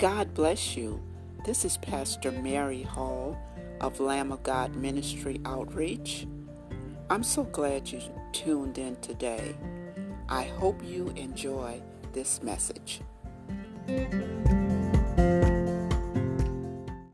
God bless you. This is Pastor Mary Hall of Lamb of God Ministry Outreach. I'm so glad you tuned in today. I hope you enjoy this message.